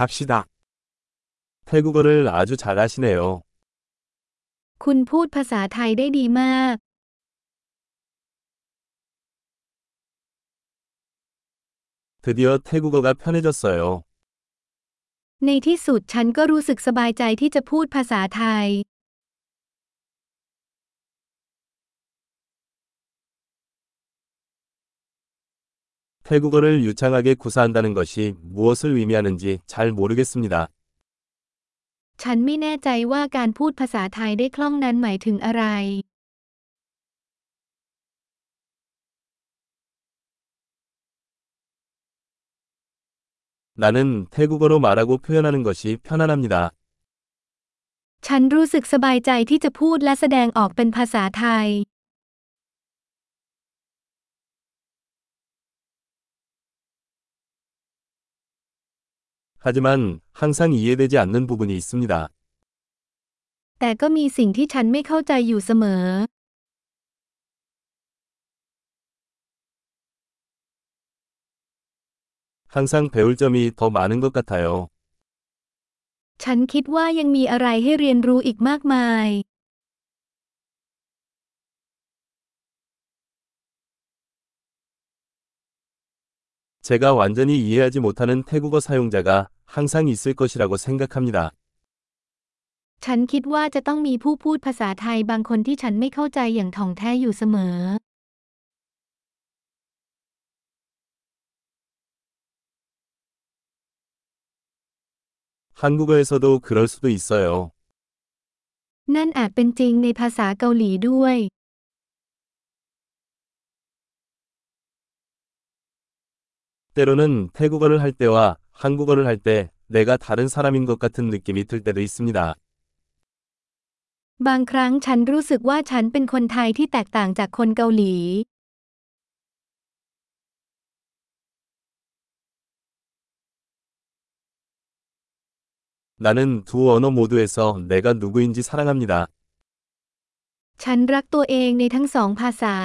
갑시다. 태국어를 아주 잘하시네요. คุณพูดภาษาไทยได้ดีมาก 드디어 태국어가 편해졌어요. ในที่สุดฉันก็รู้สึกสบายใจที่จะพูดภาษาไทย 태국어를 유창하게 구사한다는 것이 무엇을 의미하는지 잘 모르겠습니다. ฉันไม่แน่ใจว่าการพูดภาษาไทยได้คล่องนั้นหมายถึงอะไร 나는 태국어로 말하고 표현하는 것이 편안합니다. ฉันรู้สึกสบายใจที่จะพูดและแสดงออกเป็นภาษาไทย 하지만 항상 이해되지 않는 부분이 있습니다. แต่ก็มีสิ่งที่ฉันไม่เข้าใจอยู่เสมอ 항상 배울 점이 더 많은 것 같아요. ฉันคิดว่ายังมีอะไรให้เรียนรู้อีกมากมาย 제가 완전히 이해하지 못하는 태국어 사용자가 항상 있을 것이라고 생각합니다. ฉันคิดว่าจะต้องมีผู้พูดภาษาไทยบางคนที่ฉันไม่เข้าใจอย่างถ่องแท้อยู่เสมอ 한국어에서도 그럴 수도 있어요. นั่นอาจเป็นจริงในภาษาเกาหลีด้วย 때로는 태국어를 할 때와 한국어를 할 때 내가 다른 사람인 것 같은 느낌이 들 때도 있습니다. บางครั้งฉันรู้สึกว่าฉันเป็นคนไทยที่แตกต่างจากคนเกาหลี 나는 두 언어 모두에서 내가 누구인지 사랑합니다. ฉันรักตัวเองในทั้งสองภาษา